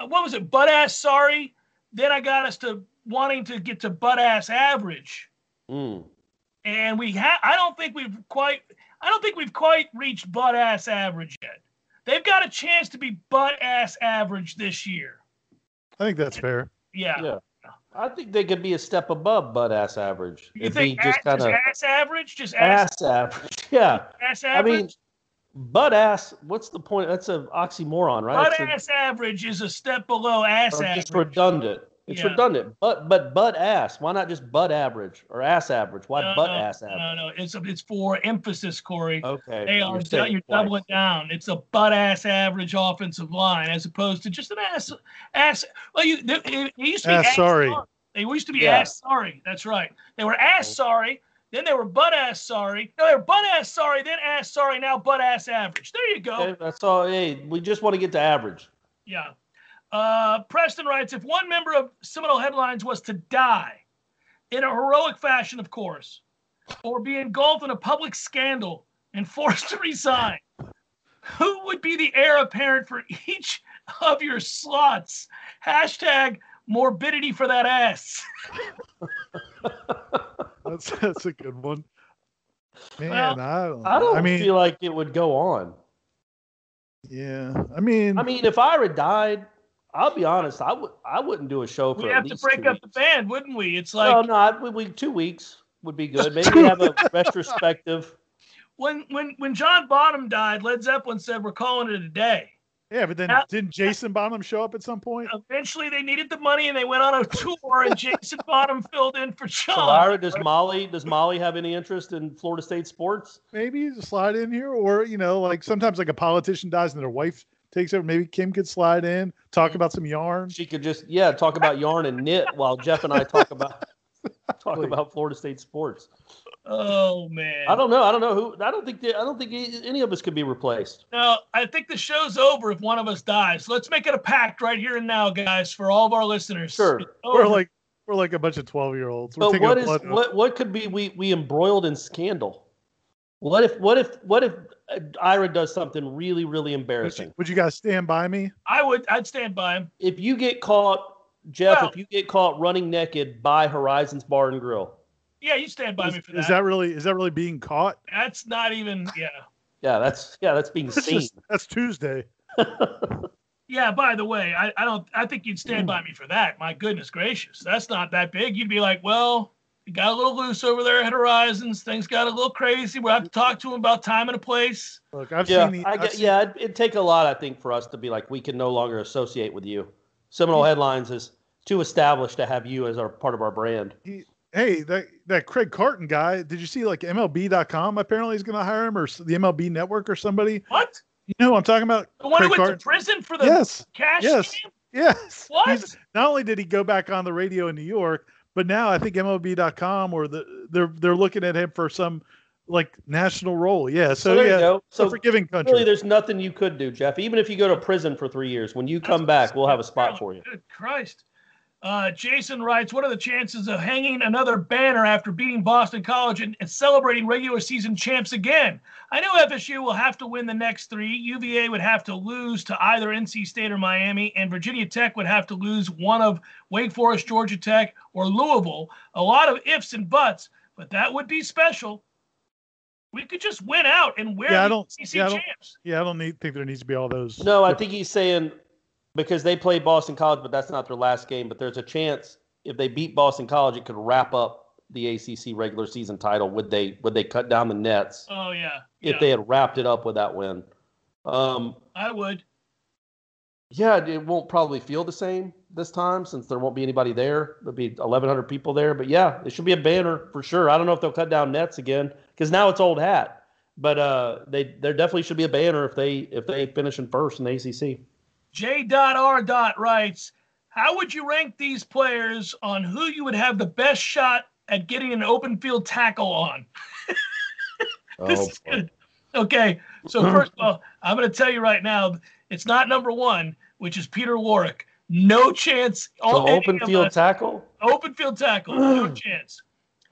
what was it, butt ass sorry. Then I got us to wanting to get to butt ass average, Mm. and we have. I don't think we've quite. I don't think we've quite reached butt ass average yet. They've got a chance to be butt ass average this year. I think that's fair. Yeah. Yeah. I think they could be a step above butt ass average. You It'd think be just ass, kind of ass average? Just ass, ass average. Yeah. ass average. I mean, butt ass. What's the point? That's an oxymoron, right? Butt It's a- ass average is a step below ass or average. just redundant. It's Yeah. redundant. But but butt ass. Why not just butt average or ass average? Why no, butt no, ass average? No, no, it's it's for emphasis, Corey. Okay. They are you're saying you're doubling down. It's a butt ass average offensive line as opposed to just an ass ass. Well, you it, it used to be Ass sorry. They used to be Yeah. ass sorry. That's right. They were ass sorry. Then they were butt ass sorry. No, they were butt ass sorry. Then ass sorry. Now butt ass average. There you go. Okay, that's all. Hey, we just want to get to average. Yeah. Uh, Preston writes if one member of Seminole Headlines was to die in a heroic fashion, of course, or be engulfed in a public scandal and forced to resign, who would be the heir apparent for each of your slots? Hashtag morbidity for that ass. That's that's a good one. Man, Well, I don't. I don't I mean, feel like it would go on. yeah. I mean, I mean, if Ira died, I'll be honest. I would. I wouldn't do a show for We'd at have to break two up the band, wouldn't we? It's Well, like no, I, we, we two weeks would be good. Maybe have a retrospective. when when when John Bonham died, Led Zeppelin said we're calling it a day. yeah, but then Now- didn't Jason Bonham show up at some point? Eventually, they needed the money and they went on a tour, and Jason Bonham filled in for So, John. Does Molly does Molly have any interest in Florida State sports? Maybe just slide in here, or you know, like sometimes like a politician dies and their wife takes over. Maybe Kim could slide in, talk mm-hmm. about some yarn. She could just yeah talk about yarn and knit while Jeff and I talk about talk about Florida State sports. Oh man! I don't know. I don't know who. I don't think. They, I don't think any of us could be replaced. No, I think the show's over if one of us dies. Let's make it a pact right here and now, guys, for all of our listeners. Sure. We're like we're like a bunch of twelve year olds. But taking what a is blood oath. what what could be we we embroiled in scandal? What if what if what if Ira does something really really Would embarrassing? you, would you guys stand by me? I would. I'd stand by him. If you get caught, Jeff, Well- if you get caught running naked by Horizons Bar and Grill, Yeah, you stand by Is, me for is that. that really is that really being caught? That's not even. Yeah. yeah, that's yeah, that's being That's seen. just that's Tuesday. Yeah. By the way, I, I don't. I think you'd stand by me for that. My goodness gracious, that's not that big. You'd be like, well, it got a little loose over there at Horizons. Things got a little crazy. We'll have to talk to him about time and a place. Look, I've yeah, seen the I I've get, seen- yeah, it'd, it'd take a lot, I think, for us to be like, we can no longer associate with you. Seminole Headlines is too established to have you as our part of our brand. Hey, that that Craig Carton guy. Did you see like MLB.com? Apparently, he's going to hire him or the MLB Network or somebody. What? You know, who I'm talking about The one Craig who went Carton. to prison for the Yes, cash yes. scam? yes. What? He's- not only did he go back on the radio in New York, but now I think MLB.com or the they're they're looking at him for some like national role. Yeah. So, So there you yeah, go. So forgiving country. Really, there's nothing you could do, Jeff. Even if you go to prison for three years, when you come back, we'll have a spot for you. Good Christ. Uh, Jason writes, What are the chances of hanging another banner after beating Boston College and, and celebrating regular season champs again? I know FSU will have to win the next three. UVA would have to lose to either NC State or Miami, and Virginia Tech would have to lose one of Wake Forest, Georgia Tech, or Louisville. A lot of ifs and buts, but that would be special. We could just win out and wear Yeah, I the don't- ACC yeah, I don't- champs. yeah, I don't need, think there needs to be all those. No, I think he's saying because they play Boston College, but that's not their last game. But there's a chance if they beat Boston College, it could wrap up the ACC regular season title. Would they? Would they cut down the nets Oh, yeah. if yeah, they had wrapped it up with that win? Um, I would. yeah, it won't probably feel the same this time since there won't be anybody there. There'll be 1,100 people there, but yeah, it should be a banner for sure. I don't know if they'll cut down nets again because now it's old hat, but uh, they there definitely should be a banner if they if they finish in first in the ACC. J.R. writes, How would you rank these players on who you would have the best shot at getting an open field tackle on? this Oh, is good. Okay, so first of all, I'm going to tell you right now, it's not number one, which is Peter Warrick. No chance. So on open field us. tackle. Open field tackle. No chance.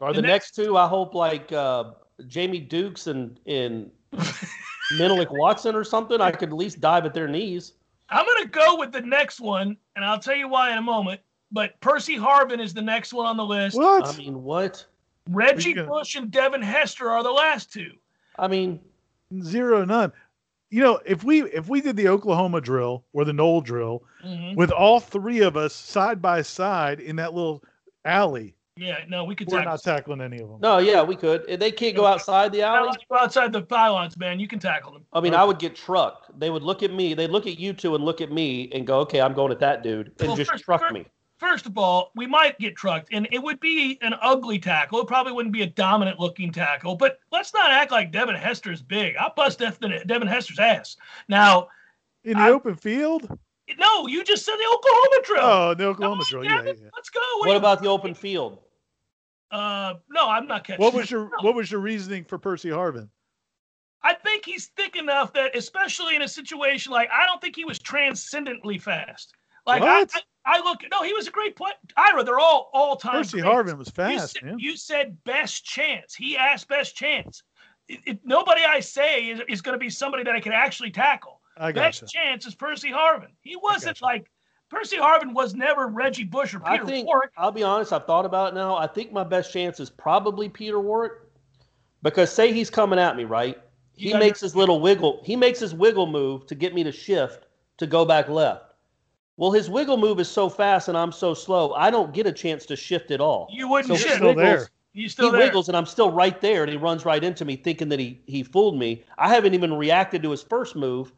Are The the, next, two? I hope like uh, Jamie Dukes and and Menelik Watson or something. I could at least dive at their knees. I'm going to go with the next one, and I'll tell you why in a moment. But Percy Harvin is the next one on the list. What? I mean, what? Reggie you Bush and Devin Hester are the last two. I mean, Zero, none. You know, if we if we did the Oklahoma drill or the Knoll drill Mhm. with all three of us side by side in that little alley, Yeah, no, we could We're tackle. not tackling any of them. No, yeah, we could. If They can't go outside the Not alley. go outside the pylons, man. You can tackle them. I mean, I would get trucked. They would look at me. They'd look at you two and look at me and go, "Okay, I'm going at that dude," and Well, just first- truck first- me. First of all, we might get trucked, and it would be an ugly tackle. It probably wouldn't be a dominant looking tackle, but let's not act like Devin Hester's big. I'll bust Devin Devin Hester's ass. Now, In the I- open field? No, you just said the Oklahoma drill. Oh, the Oklahoma drill. Yeah, Damn it, yeah. Let's go. What about the open field? Uh, no, I'm not catching. What was your No. What was your reasoning for Percy Harvin? I think he's thick enough that, especially in a situation like, I don't think he was transcendently fast. Like I, What? I, I look, no, he was a great play. Ira, they're all all time. Percy Harvin was You fast, said, man. you said best chance. He asked best chance. It, it- nobody I say is, is going to be somebody that I can actually tackle. I Best gotcha. chance is Percy Harvin. He wasn't gotcha. like Percy Harvin was never Reggie Bush or I Peter think Warrick. I'll be honest. I've thought about it now. I think my best chance is probably Peter Warrick, because say he's coming at me, right? You He gotta- makes his little wiggle. He makes his wiggle move to get me to shift to go back left. Well, his wiggle move is so fast and I'm so slow. I don't get a chance to shift at all. You wouldn't So he shift. Still wiggles- there. You still he there? wiggles and I'm still right there, and he runs right into me, thinking that he he fooled me. I haven't even reacted to his first move.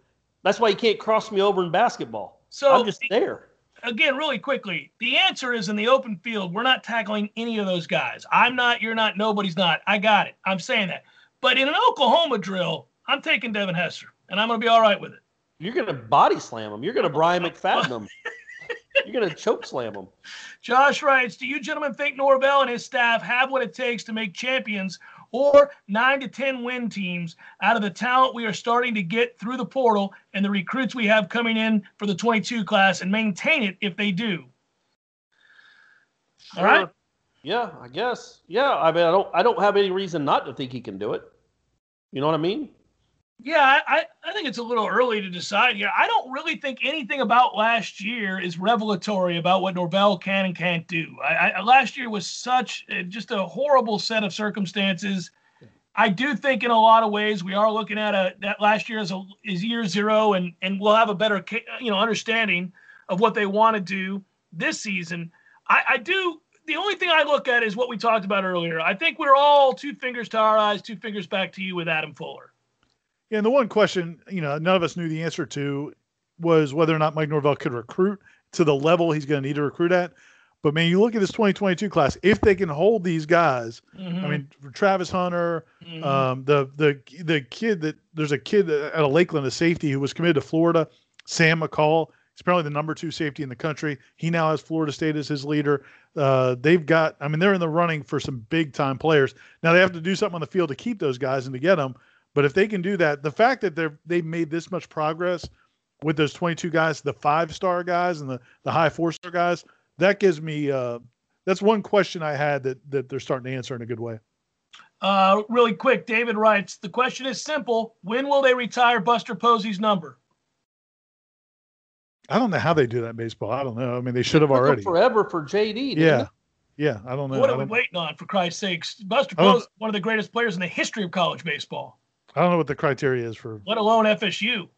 That's why you can't cross me over in basketball. So I'm just there. again, really quickly, the answer is in the open field, we're not tackling any of those guys. I'm not, you're not, nobody's not. I got it. I'm saying that. But in an Oklahoma drill, I'm taking Devin Hester, and I'm going to be all right with it. You're gonna body slam him. You're gonna Brian McFadden him. You're gonna choke slam him. Josh writes, do you gentlemen think Norvell and his staff have what it takes to make champions or nine to 10 win teams out of the talent we are starting to get through the portal and the recruits we have coming in for the 22 class and maintain it if they do? All right. Sure. Yeah, I guess. Yeah, I mean, I don't. I don't have any reason not to think he can do it. You know what I mean? Yeah, I, I- think it's a little early to decide here. I don't really think anything about last year is revelatory about what Norvell can and can't do. I, I, last year was such uh, just a horrible set of circumstances. I do think in a lot of ways we are looking at a that last year is a is year zero, and and we'll have a better you know understanding of what they want to do this season. I, I do. The only thing I look at is what we talked about earlier. I think we're all two fingers to our eyes, two fingers back to you with Adam Fuller. Yeah, and the one question, you know, none of us knew the answer to was whether or not Mike Norvell could recruit to the level he's going to need to recruit at. But man, you look at this 2022 class, if they can hold these guys, Mhm. I mean, Travis Hunter, Mhm. um, the the the kid that there's a kid out of Lakeland, a safety who was committed to Florida, Sam McCall. He's probably the number two safety in the country. He now has Florida State as his leader. Uh, they've got, I mean, they're in the running for some big time players. Now they have to do something on the field to keep those guys and to get them. But if they can do that, the fact that they're they've made this much progress with those 22 guys, the five star guys and the the high four star guys, that gives me uh, that's one question I had that that they're starting to answer in a good way. Uh, really quick, David writes The question is simple. When will they retire Buster Posey's number? I don't know how they do that in baseball. I don't know. I mean, they should have already. forever for JD. didn't Yeah, it? yeah. I don't know. what are we waiting on, for Christ's sakes? Buster I Posey, one of the greatest players in the history of college baseball, I don't know what the criteria is for. let alone FSU.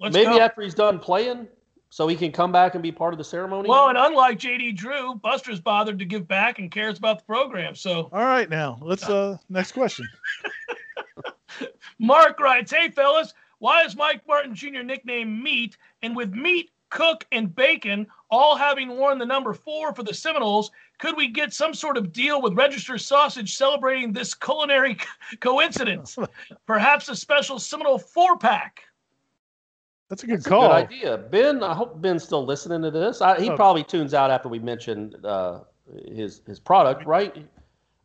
Let's Maybe go. after he's done playing, so he can come back and be part of the ceremony. well, and unlike JD Drew, Buster's bothered to give back and cares about the program. So All right, now let's uh next question. Mark writes, Hey, fellas, why is Mike Martin Jr. nicknamed Meat? And with Meat, Cook, and Bacon all having worn the number four for the Seminoles, could we get some sort of deal with Register Sausage celebrating this culinary coincidence? Perhaps a special Seminole four pack. That's a good That's a call. good idea. Ben, I hope Ben's still listening to this. I, he Oh. probably tunes out after we mention uh, his his product, right?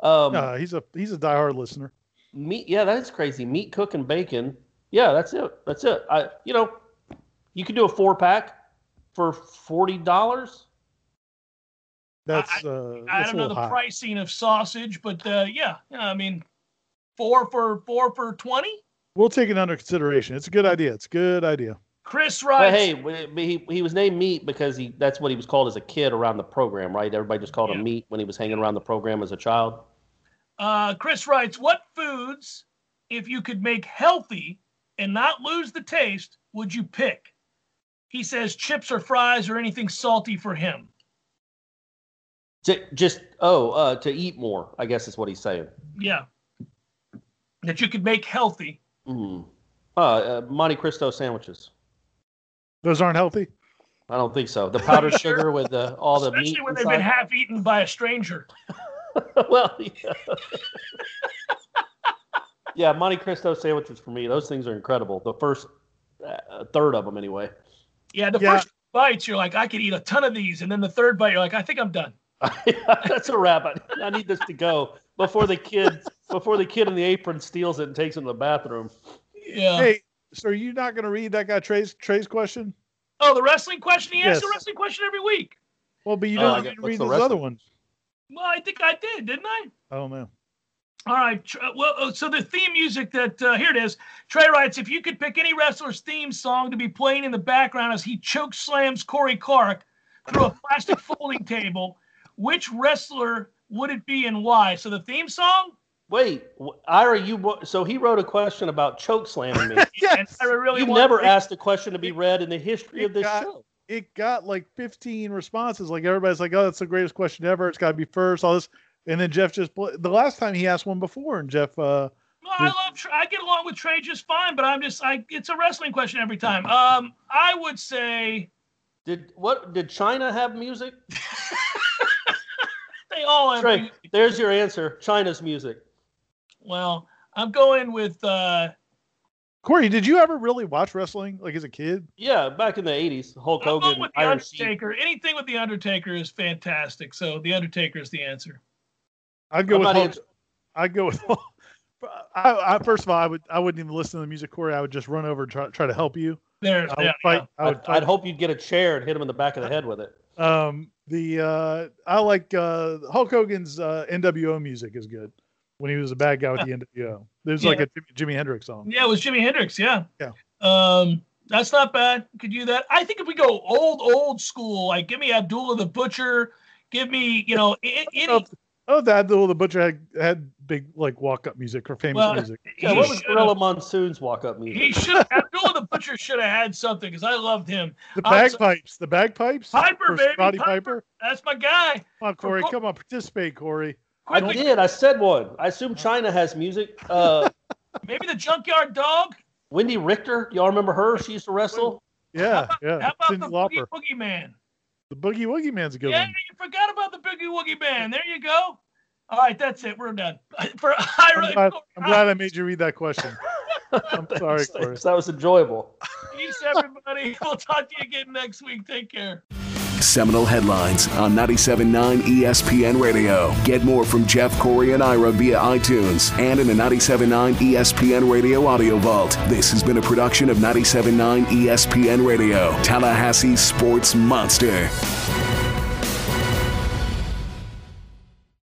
Um, Uh, he's a he's a diehard listener. meat, yeah, that is crazy. Meat, cook, and bacon. Yeah, that's it. That's it. I, you know, you can do a four pack for forty dollars. That's uh, I that's a don't know the high. pricing of sausage, but uh, yeah, yeah, I mean, four for four for 20. We'll take it under consideration. It's a good idea. It's a good idea. Chris But writes, hey, he, he was named Meat because he that's what he was called as a kid around the program, right? Everybody just called Yeah. him Meat when he was hanging around the program as a child. Uh, Chris writes, "What foods, if you could make healthy and not lose the taste, would you pick?" He says chips or fries or anything salty for him. To just oh, uh, to eat more. I guess is what he's saying. Yeah. That you could make healthy. Mm. Uh, uh, Monte Cristo sandwiches. Those aren't healthy. I don't think so. The powdered sugar with the, all the Especially meat. when they've been half eaten by a stranger. well, yeah. yeah, Monte Cristo sandwiches for me. Those things are incredible. The first uh, third of them, anyway. Yeah, the Yeah. first bites, you're like, I could eat a ton of these. And then the third bite, you're like, I think I'm done. That's a wrap. I, I need this to go before the kid before the kid in the apron steals it and takes it to the bathroom. Yeah. Hey, so are you not going to read that guy Trey's Trey's question? Oh, the wrestling question? He asks the wrestling question every week. Well, but you Oh, don't got- didn't read the those rest other ones. Well, I think I did, didn't I? Oh don't know. All right. Well, uh, so the theme music that uh, here it is. Trey writes, if you could pick any wrestler's theme song to be playing in the background as he choke slams Corey Clark through a plastic folding table, which wrestler would it be and why? So the theme song. Wait, Ira, you so he wrote a question about choke slamming me. And Yes, I really You've want- never asked a question to be read in the history of this got- show. it got like 15 responses. Like everybody's like, "Oh, that's the greatest question ever. It's got to be first. All this." And then Jeff just bl- the last time he asked one before, and Jeff, uh, Well, I love. Trey. I get along with Trey just fine, but I'm just. I. It's a wrestling question every time. Um, I would say Did what? Did China have music? they all have. Trey, there's your answer. China's music. Well, I'm going with. uh Corey, did you ever really watch wrestling like as a kid? Yeah, back in the '80s, Hulk I'm going Hogan, with the Iron Sheik. Undertaker. Anything with the Undertaker is fantastic. So the Undertaker is the answer. I'd go I'm with Hulk. I'd go with. I, I first of all, I would I wouldn't even listen to the music, Corey. I would just run over and try, try to help you. There's. I would yeah, fight. yeah. I would I'd, fight. I'd hope you'd get a chair and hit him in the back of the head with it. Um, the uh, I like uh, Hulk Hogan's uh, NWO music is good when he was a bad guy with the NWO. There's like a Jimi- Jimi Hendrix song. Yeah, it was Jimi Hendrix. Yeah. Yeah. Um, that's not bad. Could do that. I think if we go old, old school, like give me Abdullah the Butcher, give me, you know, any. Oh, that the, the butcher had had big like walk up music or famous Well, music. Yeah, what was should've- Gorilla Monsoon's walk-up music? He should. Abdullah the Butcher should have had something because I loved him. The I'm bagpipes, the bagpipes. Piper, baby, Roddy Piper. Piper. That's my guy. Come on, Corey. Cor- Come on, participate, Corey. I Quickly, did. I said one. I assume China has music. Uh, maybe the Junkyard Dog. Wendi Richter, y'all remember her? She used to wrestle. Yeah, yeah. How about Cyndi the Lauper. Boogie Boogie Man? The Boogie Woogie Man's a good Yeah, one. you forgot about the Boogie Woogie Man. There you go. All right, that's it. We're done. For I I'm really, glad, I'm glad I made you read that question. I'm sorry, Thanks, Corey. That was enjoyable. peace, everybody. We'll talk to you again next week. Take care. Seminole headlines on 97.9 ESPN Radio. Get more from Jeff, Corey, and Ira via iTunes and in the 97.9 ESPN Radio audio vault. This has been a production of 97.9 ESPN Radio, Tallahassee's sports monster.